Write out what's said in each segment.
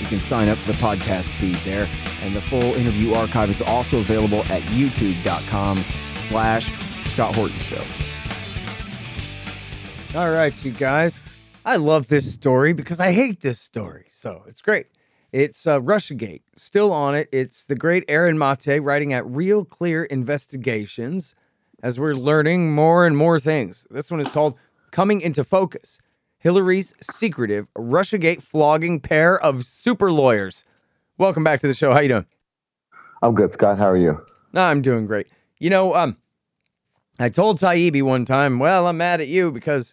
You can sign up for the podcast feed there, and the full interview archive is also available at youtube.com slash Scott Horton Show. All right, you guys. I love this story because I hate this story. So it's great. It's uh, Russiagate. Still on it. It's the great Aaron Mate writing at Real Clear Investigations as we're learning more and more things. This one is called Coming into Focus Hillary's secretive Russiagate flogging pair of super lawyers. Welcome back to the show. How you doing? I'm good, Scott. How are you? I'm doing great. You know, um, I told Taibbi one time, well, I'm mad at you because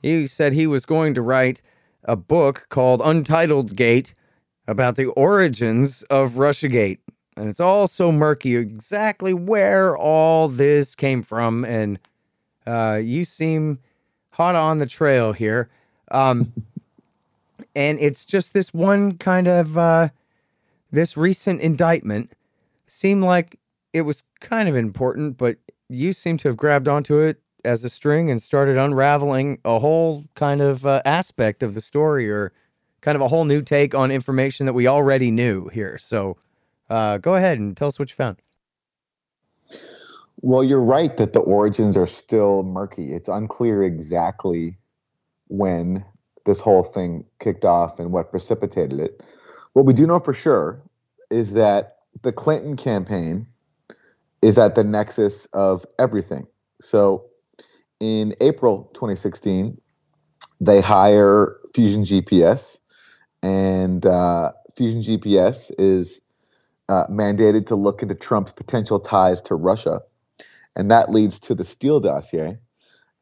he said he was going to write a book called Untitled Gate about the origins of Russiagate. And it's all so murky exactly where all this came from. And uh, you seem hot on the trail here. Um, and it's just this one kind of uh, this recent indictment seemed like it was kind of important, but you seem to have grabbed onto it as a string and started unraveling a whole kind of uh, aspect of the story or kind of a whole new take on information that we already knew here. So uh, go ahead and tell us what you found. Well, you're right that the origins are still murky. It's unclear exactly when this whole thing kicked off and what precipitated it. What we do know for sure is that the Clinton campaign is at the nexus of everything. So in April 2016, they hire Fusion GPS, and uh, Fusion GPS is uh, mandated to look into Trump's potential ties to Russia and that leads to the Steele dossier,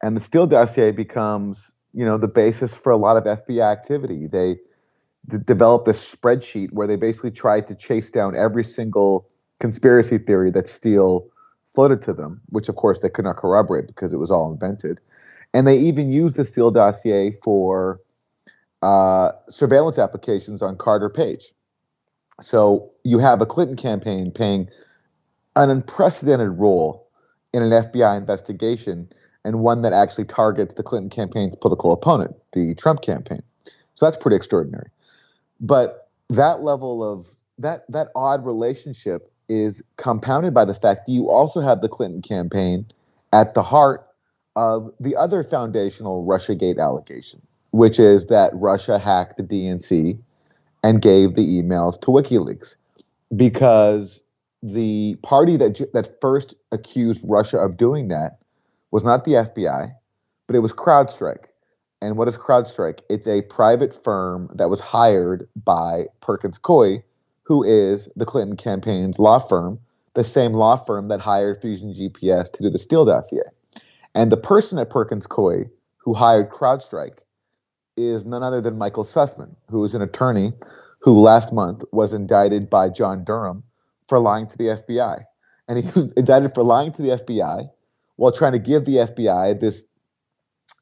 and the Steele dossier becomes you know the basis for a lot of FBI activity. They d- developed this spreadsheet where they basically tried to chase down every single conspiracy theory that Steele floated to them, which of course they could not corroborate because it was all invented. And they even used the Steele dossier for uh, surveillance applications on Carter Page. So you have a Clinton campaign paying an unprecedented role in an FBI investigation and one that actually targets the Clinton campaign's political opponent, the Trump campaign. So that's pretty extraordinary. But that level of that that odd relationship is compounded by the fact that you also have the Clinton campaign at the heart of the other foundational Russiagate allegation, which is that Russia hacked the DNC and gave the emails to WikiLeaks because the party that that first accused Russia of doing that was not the FBI, but it was CrowdStrike. And what is CrowdStrike? It's a private firm that was hired by Perkins Coie, who is the Clinton campaign's law firm, the same law firm that hired Fusion GPS to do the Steele dossier. And the person at Perkins Coie who hired CrowdStrike is none other than Michael Sussmann, who is an attorney who last month was indicted by John Durham for lying to the FBI. And he was indicted for lying to the FBI while trying to give the FBI this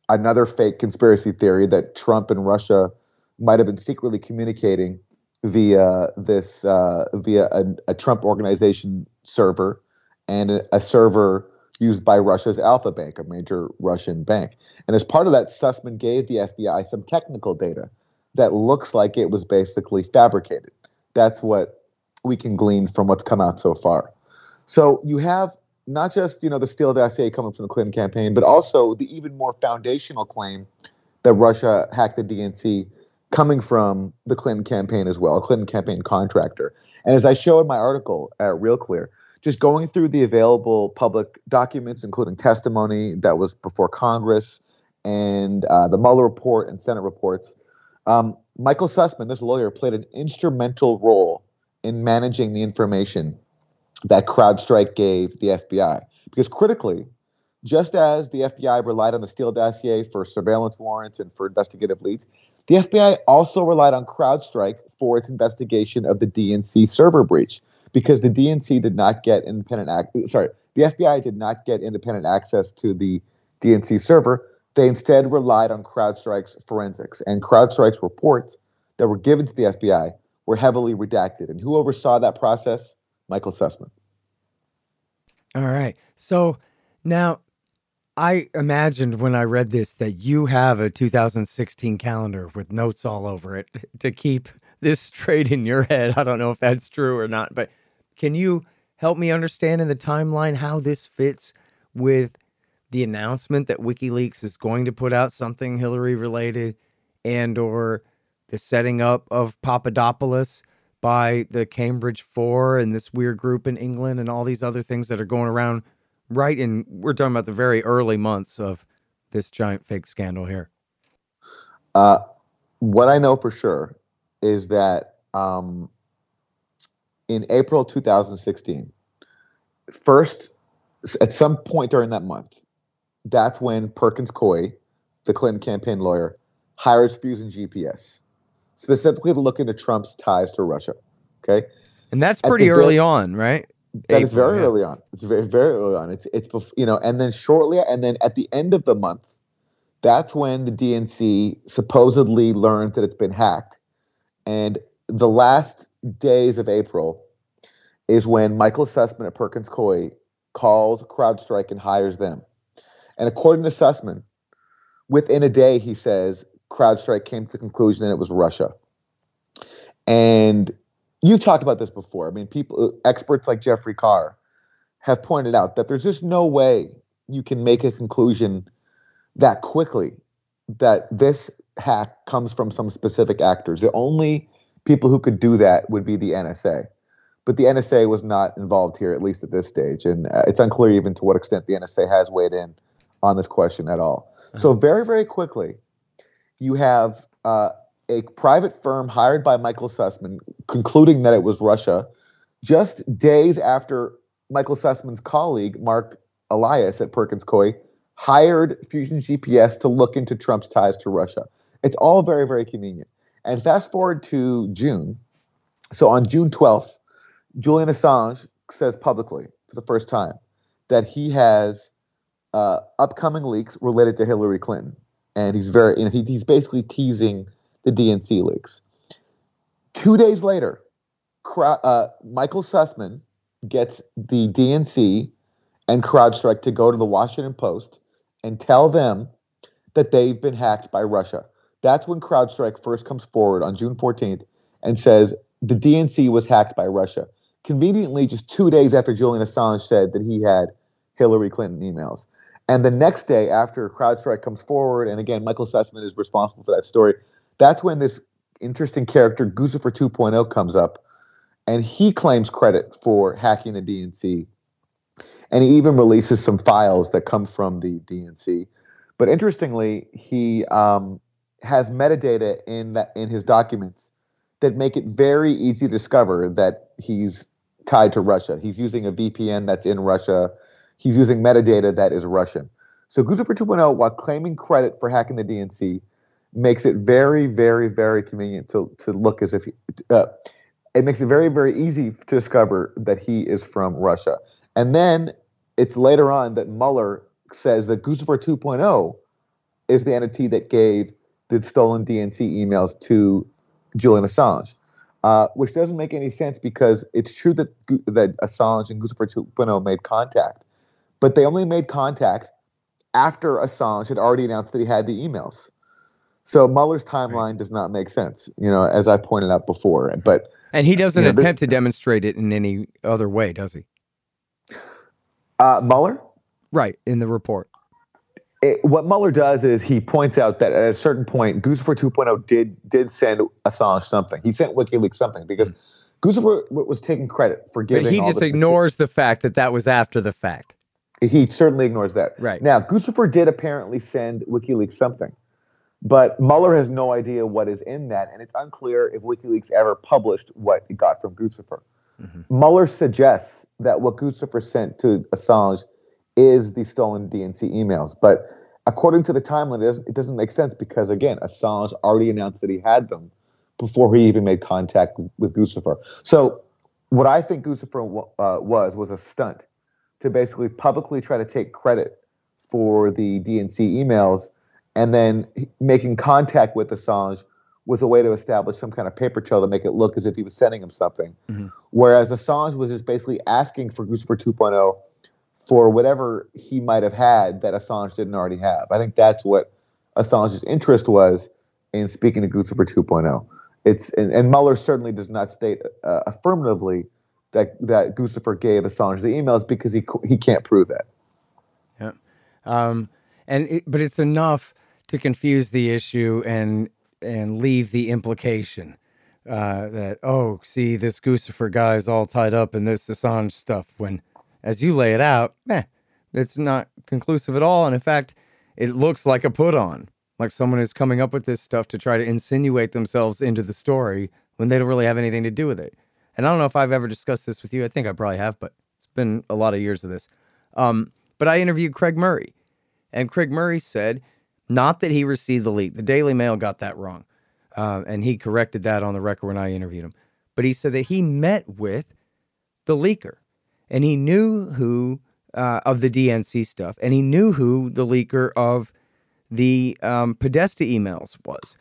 another fake conspiracy theory that Trump and Russia might have been secretly communicating via this uh, via a, a, Trump organization server and a, a, server used by Russia's Alpha Bank, a major Russian bank. And as part of that, Sussmann gave the FBI some technical data that looks like it was basically fabricated. That's what we can glean from what's come out so far. So you have not just you know the Steele dossier coming from the Clinton campaign, but also the even more foundational claim that Russia hacked the DNC coming from the Clinton campaign as well, a Clinton campaign contractor. And as I show in my article at Real Clear, just going through the available public documents, including testimony that was before Congress and uh, the Mueller report and Senate reports, um, Michael Sussmann, this lawyer, played an instrumental role in managing the information that CrowdStrike gave the FBI. Because critically, just as the FBI relied on the Steele dossier for surveillance warrants and for investigative leads, the FBI also relied on CrowdStrike for its investigation of the DNC server breach because the DNC did not get independent sorry, the FBI did not get independent access to the DNC server. They instead relied on CrowdStrike's forensics and CrowdStrike's reports that were given to the FBI were heavily redacted. And who oversaw that process? Michael Sussmann. All right. So now I imagined when I read this that you have a 2016 calendar with notes all over it to keep this straight in your head. I don't know if that's true or not, but can you help me understand in the timeline how this fits with the announcement that WikiLeaks is going to put out something Hillary related and or the setting up of Papadopoulos by the Cambridge 4 and this weird group in England and all these other things that are going around right in we're talking about the very early months of this giant fake scandal here. Uh, what I know for sure is that um, in April 2016, first, at some point during that month, that's when Perkins Coie, the Clinton campaign lawyer, hires Fusion GPS, specifically to look into Trump's ties to Russia. Okay. And that's pretty early on, right? That April, is very yeah. early on. It's very, very early on. It's, it's, you know, and then shortly, and then at the end of the month, that's when the DNC supposedly learned that it's been hacked. And the last days of April is when Michael Sussmann at Perkins Coie calls CrowdStrike and hires them. And according to Sussmann, within a day, he says CrowdStrike came to the conclusion that it was Russia. And you've talked about this before. I mean, people, experts like Jeffrey Carr, have pointed out that there's just no way you can make a conclusion that quickly that this hack comes from some specific actors. The only people who could do that would be the NSA. But the NSA was not involved here, at least at this stage. And uh, it's unclear even to what extent the NSA has weighed in on this question at all. Uh-huh. So, very, very quickly, you have uh, a private firm hired by Michael Sussmann concluding that it was Russia just days after Michael Sussmann's colleague, Marc Elias at Perkins Coie, hired Fusion GPS to look into Trump's ties to Russia. It's all very, very convenient. And fast forward to June. So on June 12th, Julian Assange says publicly for the first time that he has uh, upcoming leaks related to Hillary Clinton, and he's very, you know, he, he's basically teasing the DNC leaks. Two days later, uh, Michael Sussmann gets the DNC and CrowdStrike to go to the Washington Post and tell them that they've been hacked by Russia. That's when CrowdStrike first comes forward on June 14th and says the DNC was hacked by Russia. Conveniently, just two days after Julian Assange said that he had Hillary Clinton emails. And the next day, after CrowdStrike comes forward, and again, Michael Sussmann is responsible for that story, that's when this interesting character, Guccifer 2.0, comes up. And he claims credit for hacking the DNC. And he even releases some files that come from the DNC. But interestingly, he um, has metadata in that in his documents that make it very easy to discover that he's tied to Russia. He's using a VPN that's in Russia. He's using metadata that is Russian. So Guccifer 2.0, while claiming credit for hacking the DNC, makes it very, very, very convenient to, to look as if he, uh, it makes it very, very easy to discover that he is from Russia. And then it's later on that Mueller says that Guccifer 2.0 is the entity that gave the stolen DNC emails to Julian Assange, uh, which doesn't make any sense because it's true that that Assange and Guccifer 2.0 made contact, but they only made contact after Assange had already announced that he had the emails. So Mueller's timeline right. does not make sense, you know, as I pointed out before. But and he doesn't you know, attempt to demonstrate it in any other way, does he? Uh, Mueller. Right in the report. It, what Mueller does is he points out that at a certain point, Guccifer 2.0 did did send Assange something. He sent WikiLeaks something because Guccifer was taking credit for giving. But he all just this ignores the fact that that was after the fact. He certainly ignores that. Right. Now, Guccifer did apparently send WikiLeaks something, but Mueller has no idea what is in that, and it's unclear if WikiLeaks ever published what it got from Guccifer. Mueller suggests that what Guccifer sent to Assange is the stolen DNC emails, but according to the timeline, it doesn't, it doesn't make sense because, again, Assange already announced that he had them before he even made contact with, with Guccifer. So, what I think Guccifer uh, was was a stunt to basically publicly try to take credit for the DNC emails, and then making contact with Assange was a way to establish some kind of paper trail to make it look as if he was sending him something. Whereas Assange was just basically asking for Guccifer 2.0 for whatever he might have had that Assange didn't already have. I think that's what Assange's interest was in speaking to Guccifer 2.0. It's and, and Mueller certainly does not state uh, affirmatively that that Guccifer gave Assange the emails because he he can't prove that. Yeah. Um, and it, but it's enough to confuse the issue and and leave the implication uh, that oh, see, this Guccifer guy is all tied up in this Assange stuff. When, as you lay it out, meh, it's not conclusive at all. And in fact, it looks like a put on, like someone is coming up with this stuff to try to insinuate themselves into the story when they don't really have anything to do with it. And I don't know if I've ever discussed this with you. I think I probably have, but it's been a lot of years of this. Um, but I interviewed Craig Murray, and Craig Murray said not that he received the leak. The Daily Mail got that wrong, uh, and he corrected that on the record when I interviewed him. But he said that he met with the leaker, and he knew who uh, of the DNC stuff, and he knew who the leaker of the um, Podesta emails was,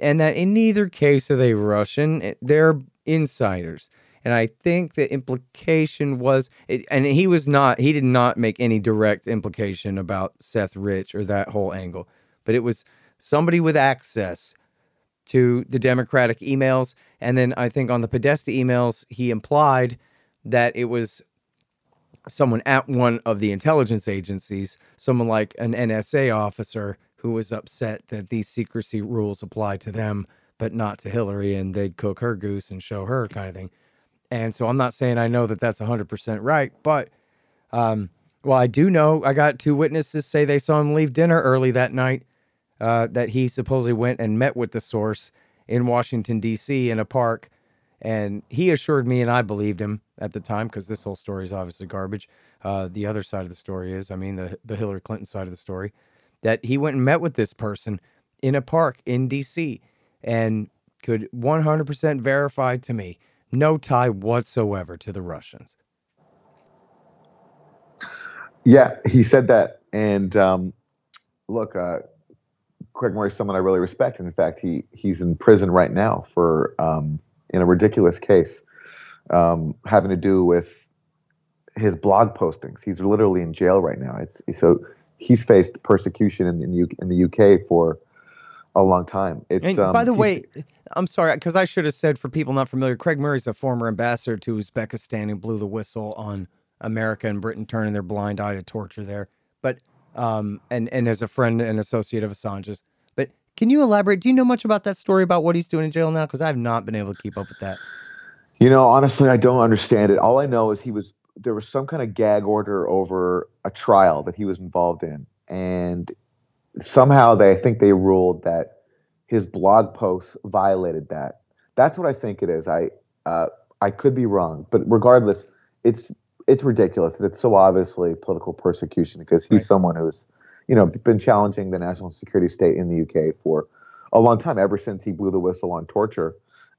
and that in neither case are they Russian; they're insiders. And I think the implication was, it, and he was not, he did not make any direct implication about Seth Rich or that whole angle, but it was somebody with access to the Democratic emails. And then I think on the Podesta emails, he implied that it was someone at one of the intelligence agencies, someone like an NSA officer who was upset that these secrecy rules apply to them, but not to Hillary, and they'd cook her goose and show her kind of thing. And so I'm not saying I know that that's 100% right, but um, well, I do know I got two witnesses say they saw him leave dinner early that night, uh, that he supposedly went and met with the source in Washington, D.C. in a park. And he assured me, and I believed him at the time because this whole story is obviously garbage. Uh, the other side of the story is, I mean, the, the Hillary Clinton side of the story, that he went and met with this person in a park in D.C. and could 100% verify to me no tie whatsoever to the Russians. Yeah, he said that. And um, look, uh, Craig Murray is someone I really respect. And in fact, he he's in prison right now for um, in a ridiculous case um, having to do with his blog postings. He's literally in jail right now. It's so he's faced persecution in, in the in the UK for a long time. It's And um, by the way, I'm sorry because I should have said for people not familiar, Craig Murray's a former ambassador to Uzbekistan who blew the whistle on America and Britain turning their blind eye to torture there. But um, and and as a friend and associate of Assange's. But can you elaborate? Do you know much about that story about what he's doing in jail now? Because I've not been able to keep up with that. You know, honestly, I don't understand it. All I know is he was there was some kind of gag order over a trial that he was involved in, and somehow they I think they ruled that his blog posts violated that. That's what I think it is. I uh, I could be wrong, but regardless, it's it's ridiculous and it's so obviously political persecution because he's Right. someone who's you know been challenging the national security state in the UK for a long time ever since he blew the whistle on torture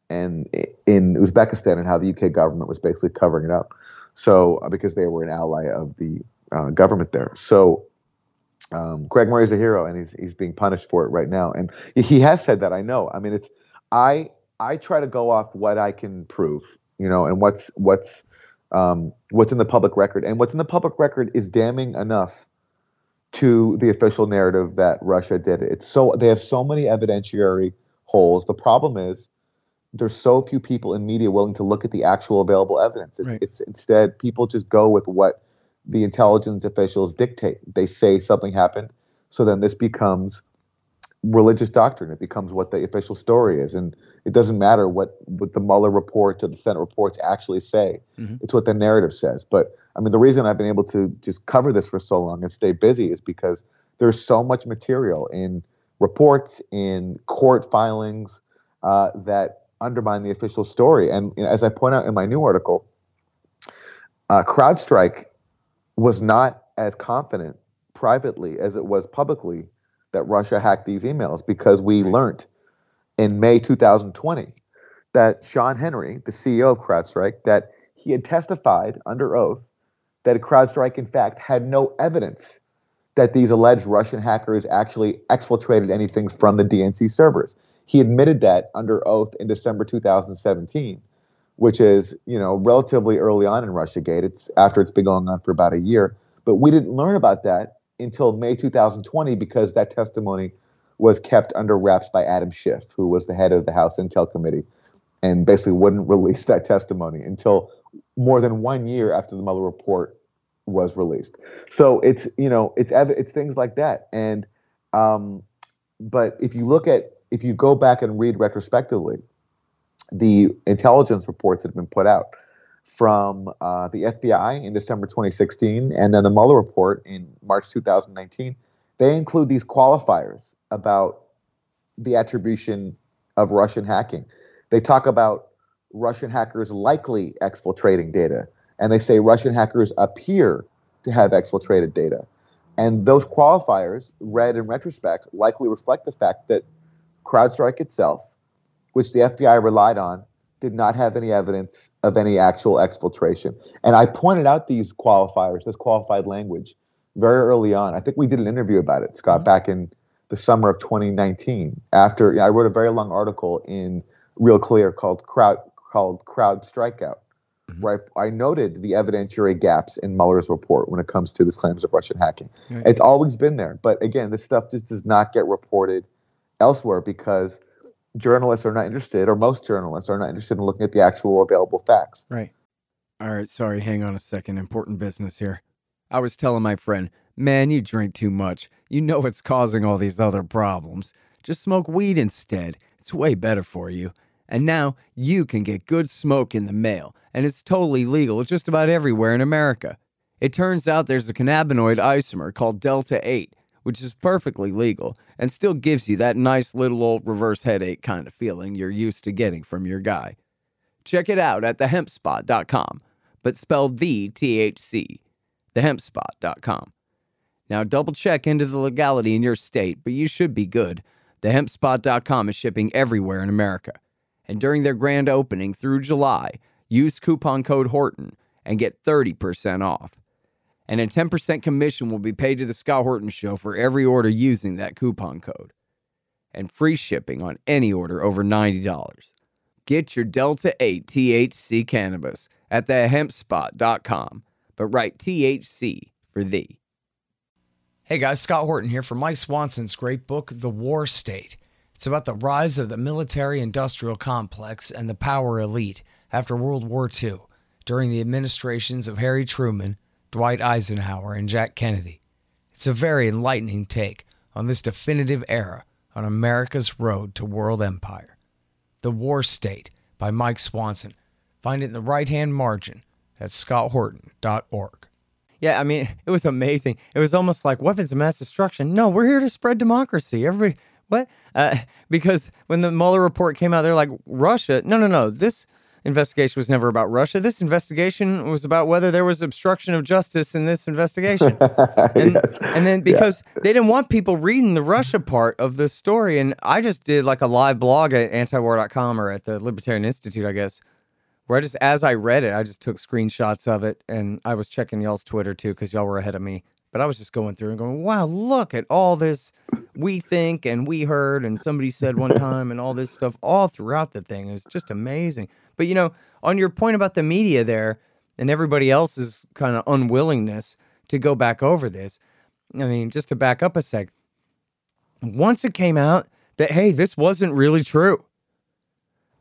and in Uzbekistan and how the UK government was basically covering it up. So uh, because they were an ally of the uh, government there. So um, Craig Murray's a hero and he's he's being punished for it right now. And he- he has said that. I know. I mean, it's I I try to go off what I can prove, you know, and what's what's um, what's in the public record, and what's in the public record is damning enough to the official narrative that Russia did it. It's so they have so many evidentiary holes. The problem is there's so few people in media willing to look at the actual available evidence. It's, Right. it's instead people just go with what the intelligence officials dictate. They say something happened, so then this becomes religious doctrine. It becomes what the official story is, and it doesn't matter what what the Mueller report or the Senate reports actually say. Mm-hmm. It's what the narrative says. But I mean, the reason I've been able to just cover this for so long and stay busy is because there's so much material in reports, in court filings uh, that undermine the official story. And you know, as I point out in my new article, uh, CrowdStrike was not as confident privately as it was publicly that Russia hacked these emails because we learned in May 2020 that Shawn Henry, the CEO of CrowdStrike, that he had testified under oath that CrowdStrike, in fact, had no evidence that these alleged Russian hackers actually exfiltrated anything from the DNC servers. He admitted that under oath in December 2017, which is, you know, relatively early on in Russiagate. It's after it's been going on for about a year. But we didn't learn about that until May 2020 because that testimony was kept under wraps by Adam Schiff, who was the head of the House Intel Committee, and basically wouldn't release that testimony until more than one year after the Mueller report was released. So it's you know it's it's things like that, and um, but if you look at if you go back and read retrospectively, the intelligence reports that have been put out from uh, the FBI in December 2016 and then the Mueller report in March 2019, they include these qualifiers about the attribution of Russian hacking. They talk about Russian hackers likely exfiltrating data, and they say Russian hackers appear to have exfiltrated data. And those qualifiers, read in retrospect, likely reflect the fact that CrowdStrike itself, which the FBI relied on, did not have any evidence of any actual exfiltration. And I pointed out these qualifiers, this qualified language, very early on. I think we did an interview about it, Scott, mm-hmm. back in the summer of 2019. After I wrote a very long article in Real Clear called Crowd called Crowd Strikeout, mm-hmm. where I, I, noted the evidentiary gaps in Mueller's report when it comes to this claims of Russian hacking. Right. It's always been there, but again, this stuff just does not get reported elsewhere because journalists are not interested, or most journalists are not interested in looking at the actual available facts. Right. All right. Sorry. Hang on a second. Important business here. I was telling my friend, man, you drink too much. You know it's causing all these other problems. Just smoke weed instead. It's way better for you. And now you can get good smoke in the mail, and it's totally legal just about everywhere in America. It turns out there's a cannabinoid isomer called Delta 8 which is perfectly legal and still gives you that nice little old reverse headache kind of feeling you're used to getting from your guy. Check it out at thehempspot.com, but spell the THC, thehempspot.com. Now, double check into the legality in your state, but you should be good. Thehempspot.com is shipping everywhere in America. And during their grand opening through July, use coupon code Horton and get 30% off and a 10% commission will be paid to the Scott Horton Show for every order using that coupon code. And free shipping on any order over $90. Get your Delta 8 THC cannabis at thehempspot.com, but write THC for thee. Hey guys, Scott Horton here from Mike Swanson's great book, The War State. It's about the rise of the military industrial complex and the power elite after World War II during the administrations of Harry Truman. Dwight Eisenhower, and Jack Kennedy. It's a very enlightening take on this definitive era on America's road to world empire. The War State by Mike Swanson. Find it in the right hand margin at scotthorton.org. Yeah, I mean, it was amazing. It was almost like weapons of mass destruction. No, we're here to spread democracy. Everybody, what? Uh, because when the Mueller report came out, they're like, Russia. No, no, no. This investigation was never about Russia. This investigation was about whether there was obstruction of justice in this investigation. and, yes. and then because yeah. they didn't want people reading the Russia part of the story. And I just did like a live blog at antiwar.com or at the Libertarian Institute, I guess, where I just, as I read it, I just took screenshots of it. And I was checking y'all's Twitter too, because y'all were ahead of me. But I was just going through and going, wow, look at all this we think and we heard and somebody said one time and all this stuff all throughout the thing. It was just amazing. But you know, on your point about the media there and everybody else's kind of unwillingness to go back over this, I mean, just to back up a sec, once it came out that, hey, this wasn't really true,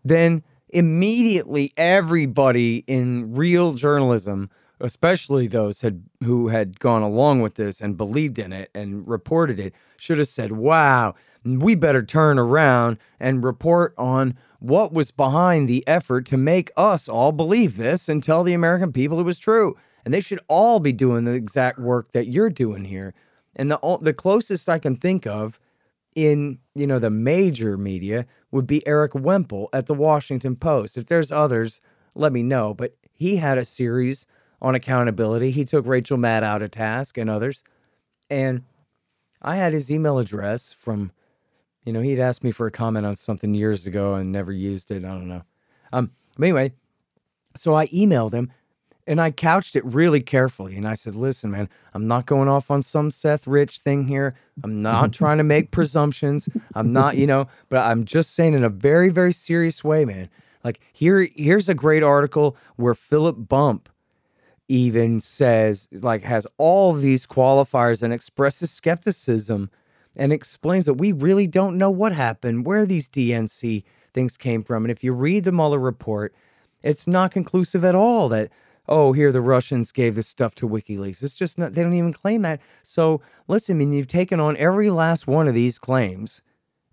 then immediately everybody in real journalism especially those had who had gone along with this and believed in it and reported it, should have said, "Wow, we better turn around and report on what was behind the effort to make us all believe this and tell the American people it was true." And they should all be doing the exact work that you're doing here. And the the closest I can think of in you know the major media would be Erik Wemple at the Washington Post. If there's others, let me know. But he had a series on accountability. He took Rachel Maddow to task and others. And I had his email address from, you know, he'd asked me for a comment on something years ago and never used it. I don't know. Um, but anyway, so I emailed him and I couched it really carefully. And I said, listen, man, I'm not going off on some Seth Rich thing here. I'm not trying to make presumptions. I'm not, you know, but I'm just saying in a very, very serious way, man. Like here, here's a great article where Philip Bump even says, like, has all these qualifiers and expresses skepticism and explains that we really don't know what happened, where these DNC things came from. And if you read the Mueller report, it's not conclusive at all that, oh, here the Russians gave this stuff to WikiLeaks. It's just not, they don't even claim that. So listen, I mean, you've taken on every last one of these claims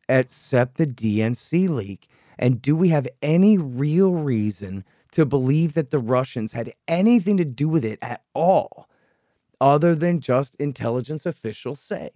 except the DNC leak. And do we have any real reason to believe that the Russians had anything to do with it at all, other than just intelligence officials say?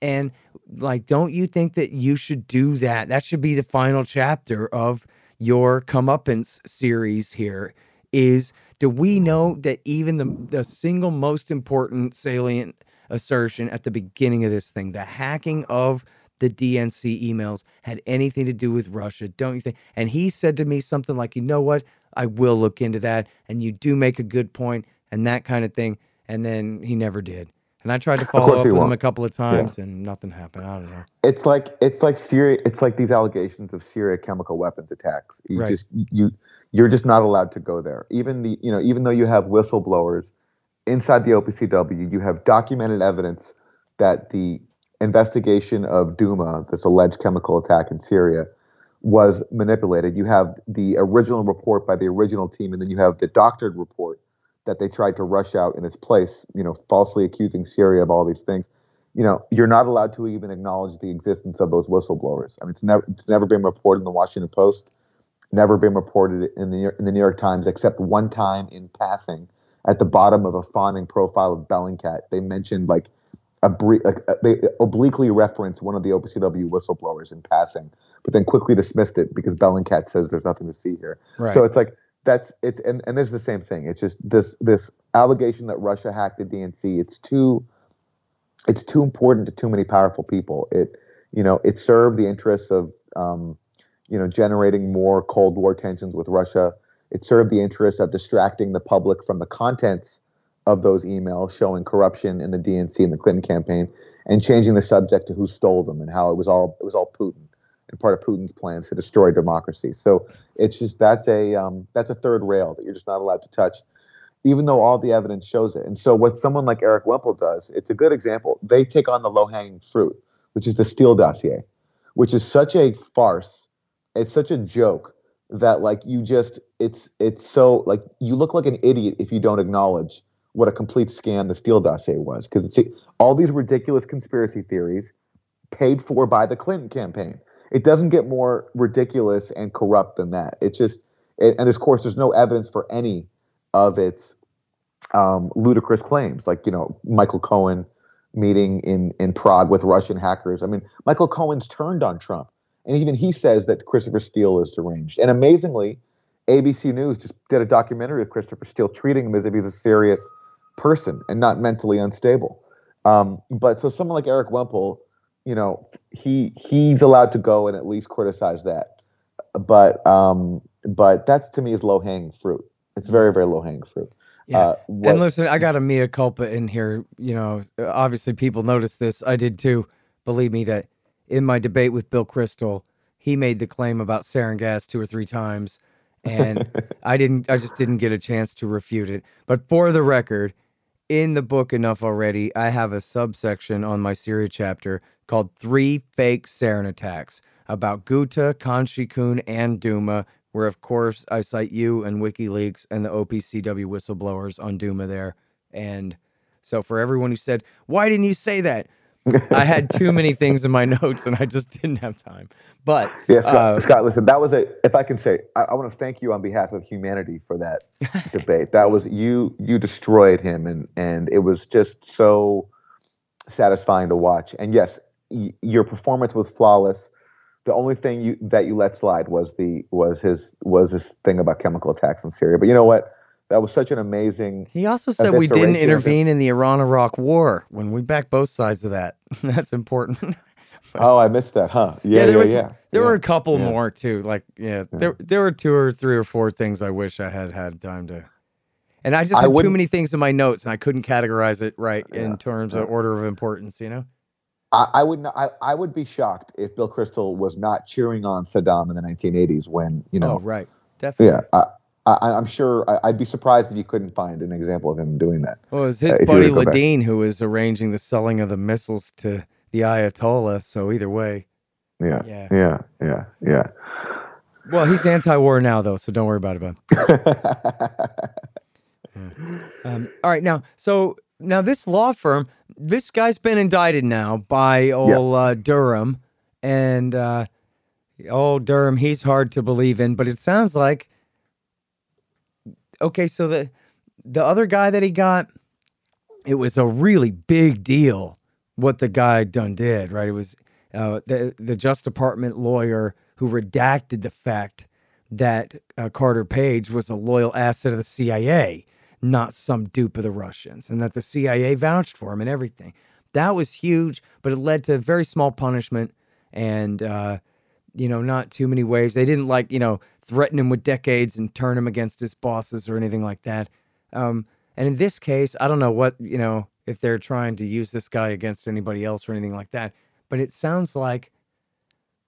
And like, don't you think that you should do that? That should be the final chapter of your comeuppance series here. Is do we know that even the the single most important salient assertion at the beginning of this thing, the hacking of the DNC emails had anything to do with Russia, don't you think? And he said to me something like, you know what? I will look into that. And you do make a good point and that kind of thing. And then he never did. And I tried to follow up with won't. him a couple of times yeah. and nothing happened. I don't know. It's like it's like Syria it's like these allegations of Syria chemical weapons attacks. You right. just you you're just not allowed to go there. Even the you know, even though you have whistleblowers inside the OPCW, you have documented evidence that the investigation of Duma, this alleged chemical attack in Syria, was manipulated. You have the original report by the original team, and then you have the doctored report that they tried to rush out in its place, you know, falsely accusing Syria of all these things. You know, you're not allowed to even acknowledge the existence of those whistleblowers. I mean, it's never it's never been reported in the Washington Post, never been reported in the in the New York Times, except one time in passing at the bottom of a fawning profile of Bellingcat. They mentioned like a brief, like, uh, they obliquely reference one of the OPCW whistleblowers in passing, but then quickly dismissed it because Bellingcat says there's nothing to see here. Right. So it's like that's it's and, and there's the same thing. It's just this this allegation that Russia hacked the DNC. It's too it's too important to too many powerful people. It you know it served the interests of um, you know generating more Cold War tensions with Russia. It served the interests of distracting the public from the contents of those emails showing corruption in the DNC and the Clinton campaign, and changing the subject to who stole them and how it was all it was all Putin and part of Putin's plans to destroy democracy. So it's just that's a um, that's a third rail that you're just not allowed to touch, even though all the evidence shows it. And so what someone like Erik Wemple does, it's a good example. They take on the low hanging fruit, which is the Steele dossier, which is such a farce. It's such a joke that like you just it's it's so like you look like an idiot if you don't acknowledge what a complete scam the Steele dossier was because all these ridiculous conspiracy theories paid for by the Clinton campaign. It doesn't get more ridiculous and corrupt than that. It's just, it, and of course, there's no evidence for any of its um, ludicrous claims, like you know Michael Cohen meeting in in Prague with Russian hackers. I mean, Michael Cohen's turned on Trump, and even he says that Christopher Steele is deranged. And amazingly, ABC News just did a documentary of Christopher Steele, treating him as if he's a serious person and not mentally unstable. Um, but so someone like Erik Wemple, you know, he he's allowed to go and at least criticize that. But um, but that's to me is low hanging fruit. It's very very low hanging fruit. Yeah. Uh, what, and listen, I got a mea culpa in here. You know, obviously people noticed this. I did too. Believe me that in my debate with Bill Kristol, he made the claim about sarin gas two or three times, and I didn't. I just didn't get a chance to refute it. But for the record, in the book enough already, I have a subsection on my Syria chapter called Three Fake Sarin Attacks about Ghouta, Khan Shaykhun, and Duma, where of course I cite you and WikiLeaks and the OPCW whistleblowers on Duma there. And so for everyone who said, why didn't you say that? I had too many things in my notes and I just didn't have time. But Yeah, Scott, uh, Scott listen, that was a, if I can say, I, I want to thank you on behalf of humanity for that debate. That was, you, you destroyed him and, and it was just so satisfying to watch. And yes, y- your performance was flawless. The only thing you, that you let slide was the, was his, was his thing about chemical attacks in Syria. But you know what? That was such an amazing, he also said we didn't intervene in the Iran Iraq war when we backed both sides of that. That's important. oh, I missed that, huh? Yeah, there yeah, was yeah. there yeah. were a couple yeah. more too. Like yeah, there there were two or three or four things I wish I had had time to. And I just I had too many things in my notes, and I couldn't categorize it right in terms yeah. of order of importance. You know. I, I would not. I, I would be shocked if Bill Kristol was not cheering on Saddam in the 1980s when you oh, know. oh right, definitely. yeah, I, I'm sure. I, I'd be surprised if you couldn't find an example of him doing that. Well, it was his Uh, if you were buddy. Ledeen who was arranging the selling of the missiles to the Ayatollah. So either way, Yeah, yeah. yeah, yeah, yeah. Well, he's anti-war now though, so don't worry about it. Bud. Um, all right, now, so now this law firm, this guy's been indicted now by old uh, Durham, and uh, old Durham, he's hard to believe in, but it sounds like okay. So the the other guy that he got, it was a really big deal what the guy done did, right? It was uh, the the Justice Department lawyer who redacted the fact that uh, Carter Page was a loyal asset of the CIA, not some dupe of the Russians, and that the CIA vouched for him and everything. That was huge, but it led to very small punishment and, uh, you know, not too many waves. They didn't like, you know, threaten him with decades and turn him against his bosses or anything like that. Um, and in this case, I don't know what, you know, if they're trying to use this guy against anybody else or anything like that, but it sounds like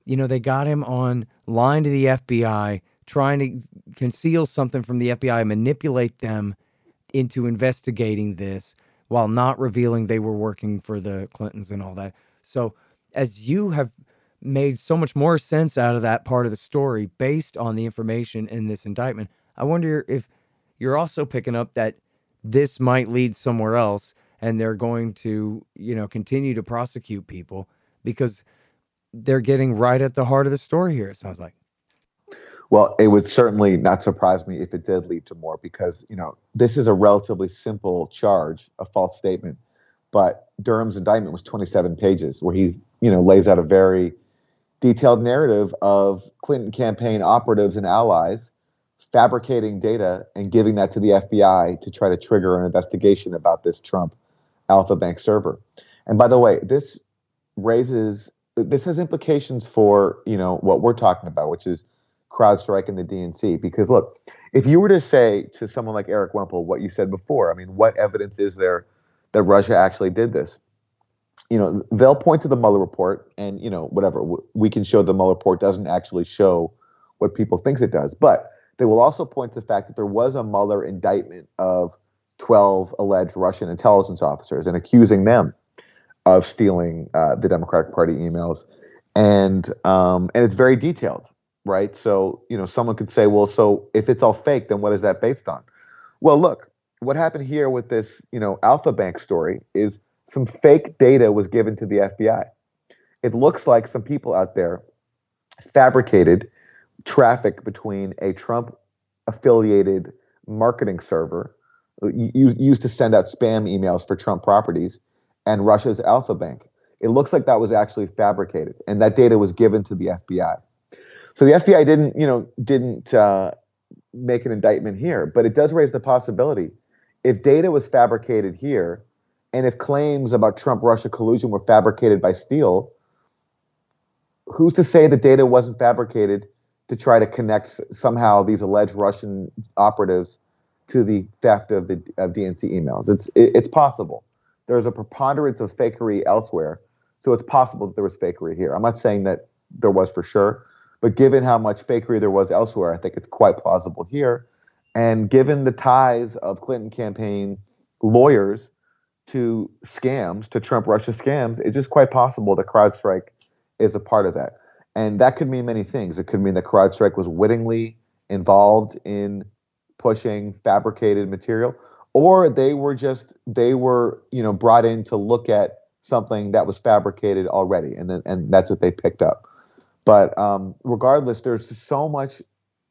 you know, they got him on line to the FBI, trying to conceal something from the FBI, manipulate them into investigating this while not revealing they were working for the Clintons and all that. So, as you have made so much more sense out of that part of the story based on the information in this indictment, I wonder if you're also picking up that this might lead somewhere else and they're going to, you know, continue to prosecute people because they're getting right at the heart of the story here. It sounds like. Well, it would certainly not surprise me if it did lead to more because, you know, this is a relatively simple charge, a false statement. But Durham's indictment was 27 pages where he, you know, lays out a very detailed narrative of Clinton campaign operatives and allies fabricating data and giving that to the FBI to try to trigger an investigation about this Trump Alpha Bank server. And by the way, this raises this has implications for, you know, what we're talking about, which is CrowdStrike and the DNC. Because look, if you were to say to someone like Erik Wemple what you said before, I mean, what evidence is there that Russia actually did this? You know, they'll point to the Mueller report, and you know, whatever we can show the Mueller report doesn't actually show what people thinks it does, but they will also point to the fact that there was a Mueller indictment of 12 alleged Russian intelligence officers and accusing them of stealing uh, the Democratic Party emails, and um, and it's very detailed, right? So you know, someone could say, well, so if it's all fake, then what is that based on? Well, look, what happened here with this, you know, Alpha Bank story is some fake data was given to the FBI. It looks like some people out there fabricated traffic between a Trump affiliated marketing server uh, used, to send out spam emails for Trump properties and Russia's Alpha Bank. It looks like that was actually fabricated, and that data was given to the FBI. So the FBI didn't, you know, didn't uh, make an indictment here, but it does raise the possibility if data was fabricated here, and if claims about Trump-Russia collusion were fabricated by Steele, who's to say the data wasn't fabricated to try to connect somehow these alleged Russian operatives to the theft of the of DNC emails? It's it, it's possible. There's a preponderance of fakery elsewhere, so it's possible that there was fakery here. I'm not saying that there was for sure, but given how much fakery there was elsewhere, I think it's quite plausible here. And given the ties of Clinton campaign lawyers to scams, to Trump Russia scams, it's just quite possible that CrowdStrike is a part of that. And that could mean many things. It could mean that CrowdStrike was wittingly involved in pushing fabricated material, or they were just they were you know brought in to look at something that was fabricated already, and then and that's what they picked up. But um, regardless, there's so much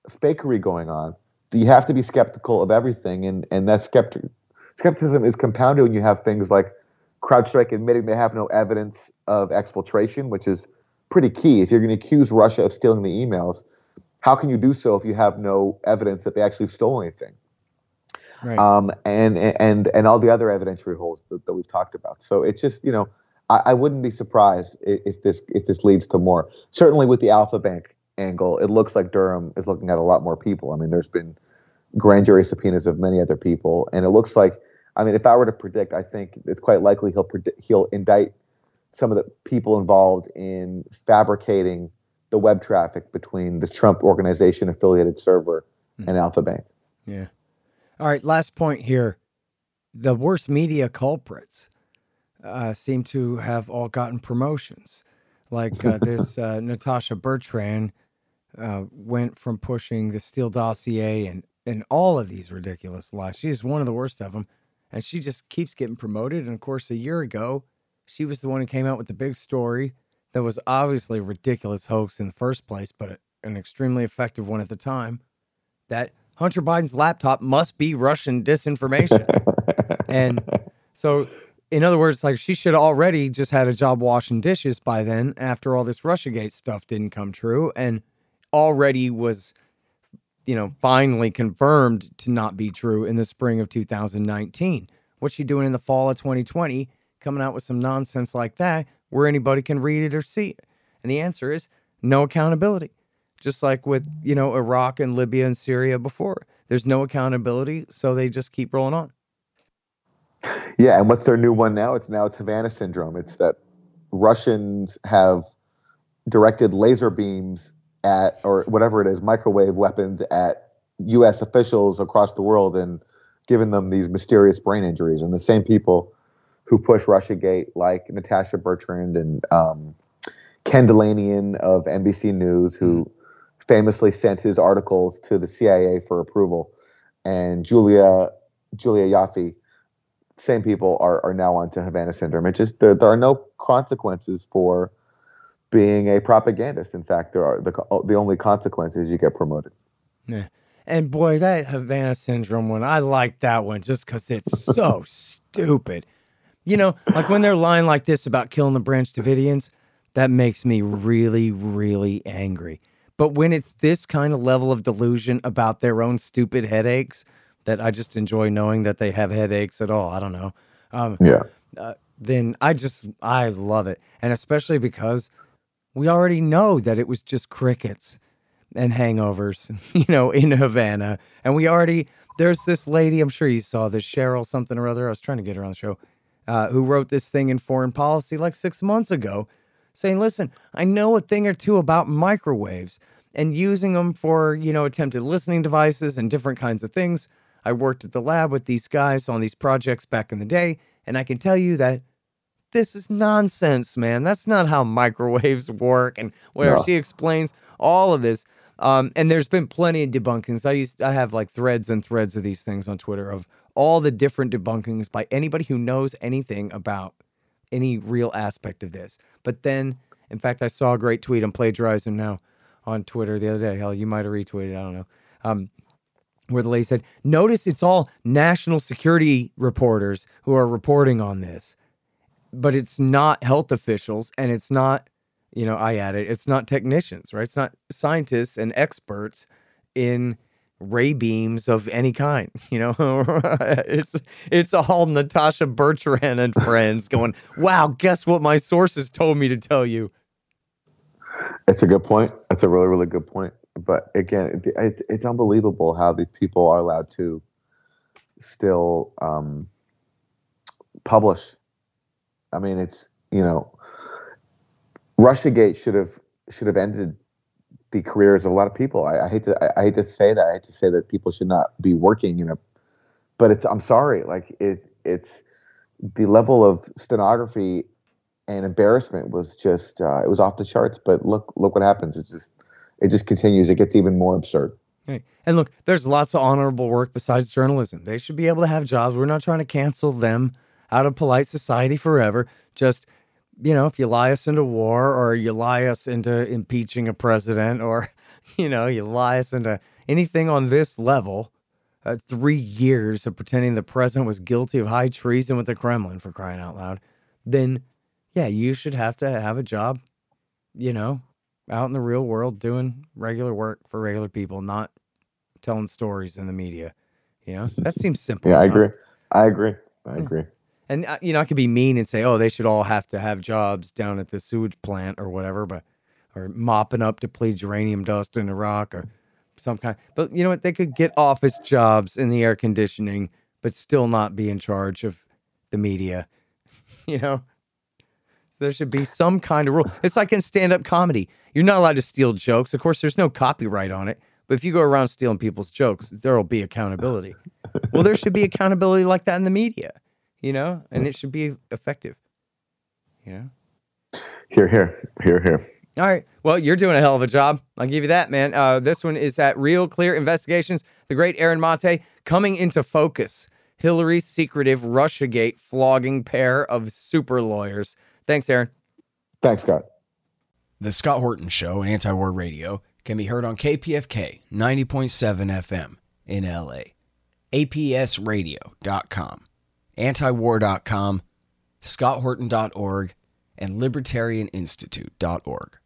fakery going on that you have to be skeptical of everything, and and that skeptic skepticism is compounded when you have things like CrowdStrike admitting they have no evidence of exfiltration, which is pretty key. If you're going to accuse Russia of stealing the emails, how can you do so if you have no evidence that they actually stole anything? Right. Um, and and and all the other evidentiary holes that, that we've talked about. So it's just you know I, I, wouldn't be surprised if, if this if this leads to more. Certainly with the Alfa Bank angle, it looks like Durham is looking at a lot more people. I mean, there's been grand jury subpoenas of many other people, and it looks like I mean, if I were to predict, I think it's quite likely he'll predict, he'll indict some of the people involved in fabricating the web traffic between the Trump organization affiliated server mm. and Alfa Bank. Yeah. All right. Last point here. The worst media culprits uh, seem to have all gotten promotions. Like uh, this uh, Natasha Bertrand uh, went from pushing the Steele dossier and, and all of these ridiculous lies. She's one of the worst of them and she just keeps getting promoted. And of course, a year ago, she was the one who came out with the big story that was obviously a ridiculous hoax in the first place, but an extremely effective one at the time. That Hunter Biden's laptop must be Russian disinformation. and so, in other words, like she should already just had a job washing dishes by then after all this Russiagate stuff didn't come true and already was you know, finally confirmed to not be true in the spring of 2019. What's she doing in the fall of 2020, coming out with some nonsense like that where anybody can read it or see it? And the answer is no accountability. Just like with, you know, Iraq and Libya and Syria before. There's no accountability, so they just keep rolling on. Yeah, and what's their new one now? It's now it's Havana syndrome. It's that Russians have directed laser beams at or whatever it is, microwave weapons at U.S. officials across the world and giving them these mysterious brain injuries. And the same people who push RussiaGate, like Natasha Bertrand and um, Ken Dilanian of NBC News, who famously sent his articles to the CIA for approval, and Julia Julia Ioffe, same people are, are now onto Havana syndrome. It just there, there are no consequences for being a propagandist. In fact, there are the the only consequences you get promoted. Yeah. And boy, that Havana syndrome one, I like that one just because it's so stupid. You know, like when they're lying like this about killing the Branch Davidians, that makes me really, really angry. But when it's this kind of level of delusion about their own stupid headaches, that I just enjoy knowing that they have headaches at all. I don't know. Um, yeah. Uh, then I just I love it, and especially because we already know that it was just crickets and hangovers, you know, in Havana. And we already, there's this lady, I'm sure you saw this, Cheryl something or other. I was trying to get her on the show, uh, who wrote this thing in foreign policy like six months ago saying, listen, I know a thing or two about microwaves and using them for, you know, attempted listening devices and different kinds of things. I worked at the lab with these guys on these projects back in the day, and I can tell you that this is nonsense, man. That's not how microwaves work. And where no. she explains all of this. Um, and there's been plenty of debunkings. I used I have like threads and threads of these things on Twitter of all the different debunkings by anybody who knows anything about any real aspect of this. But then, in fact, I saw a great tweet. I'm plagiarizing now on Twitter the other day. Hell, you might have retweeted. I don't know. Um, where the lady said, "Notice it's all national security reporters who are reporting on this." But it's not health officials and it's not, you know, I added, it's not technicians, right? It's not scientists and experts in ray beams of any kind, you know. it's it's all Natasha Bertrand and friends going, "Wow, guess what my sources told me to tell you." It's a good point. That's a really really good point. But again, it's it's unbelievable how these people are allowed to still um, publish I mean, it's you know, RussiaGate should have should have ended the careers of a lot of people. I, I hate to I, I, hate to say that. I hate to say that people should not be working, you know, but it's I'm sorry, like it it's the level of stenography and embarrassment was just uh, it was off the charts. But look look what happens. It's just it just continues. It gets even more absurd. And look, there's lots of honorable work besides journalism. They should be able to have jobs. We're not trying to cancel them out of polite society forever. Just, you know, if you lie us into war or you lie us into impeaching a president or, you know, you lie us into anything on this level, uh, three years of pretending the president was guilty of high treason with the Kremlin for crying out loud, then yeah, you should have to have a job, you know, out in the real world doing regular work for regular people, not telling stories in the media. You know, that seems simple. Yeah, I agree. I agree. I agree. And uh, you know, I could be mean and say, "Oh, they should all have to have jobs down at the sewage plant or whatever," but or mopping up depleted uranium dust in Iraq or some kind. But you know what? They could get office jobs in the air conditioning, but still not be in charge of the media. you know, so there should be some kind of rule. It's like in stand-up comedy. You're not allowed to steal jokes. Of course, there's no copyright on it. But if you go around stealing people's jokes, there will be accountability. well, there should be accountability like that in the media, you know, and it should be effective. You know. Here, here, here, here. All right. Well, you're doing a hell of a job. I'll give you that, man. Uh, this one is at Real Clear Investigations. The great Aaron Mate coming into focus. Hillary's secretive Russiagate flogging pair of super lawyers. Thanks, Aaron. Thanks, Scott. The Scott Horton Show, Anti War Radio, can be heard on KPFK 90.7 FM in LA, APSradio.com, antiwar.com, scotthorton.org, and libertarianinstitute.org.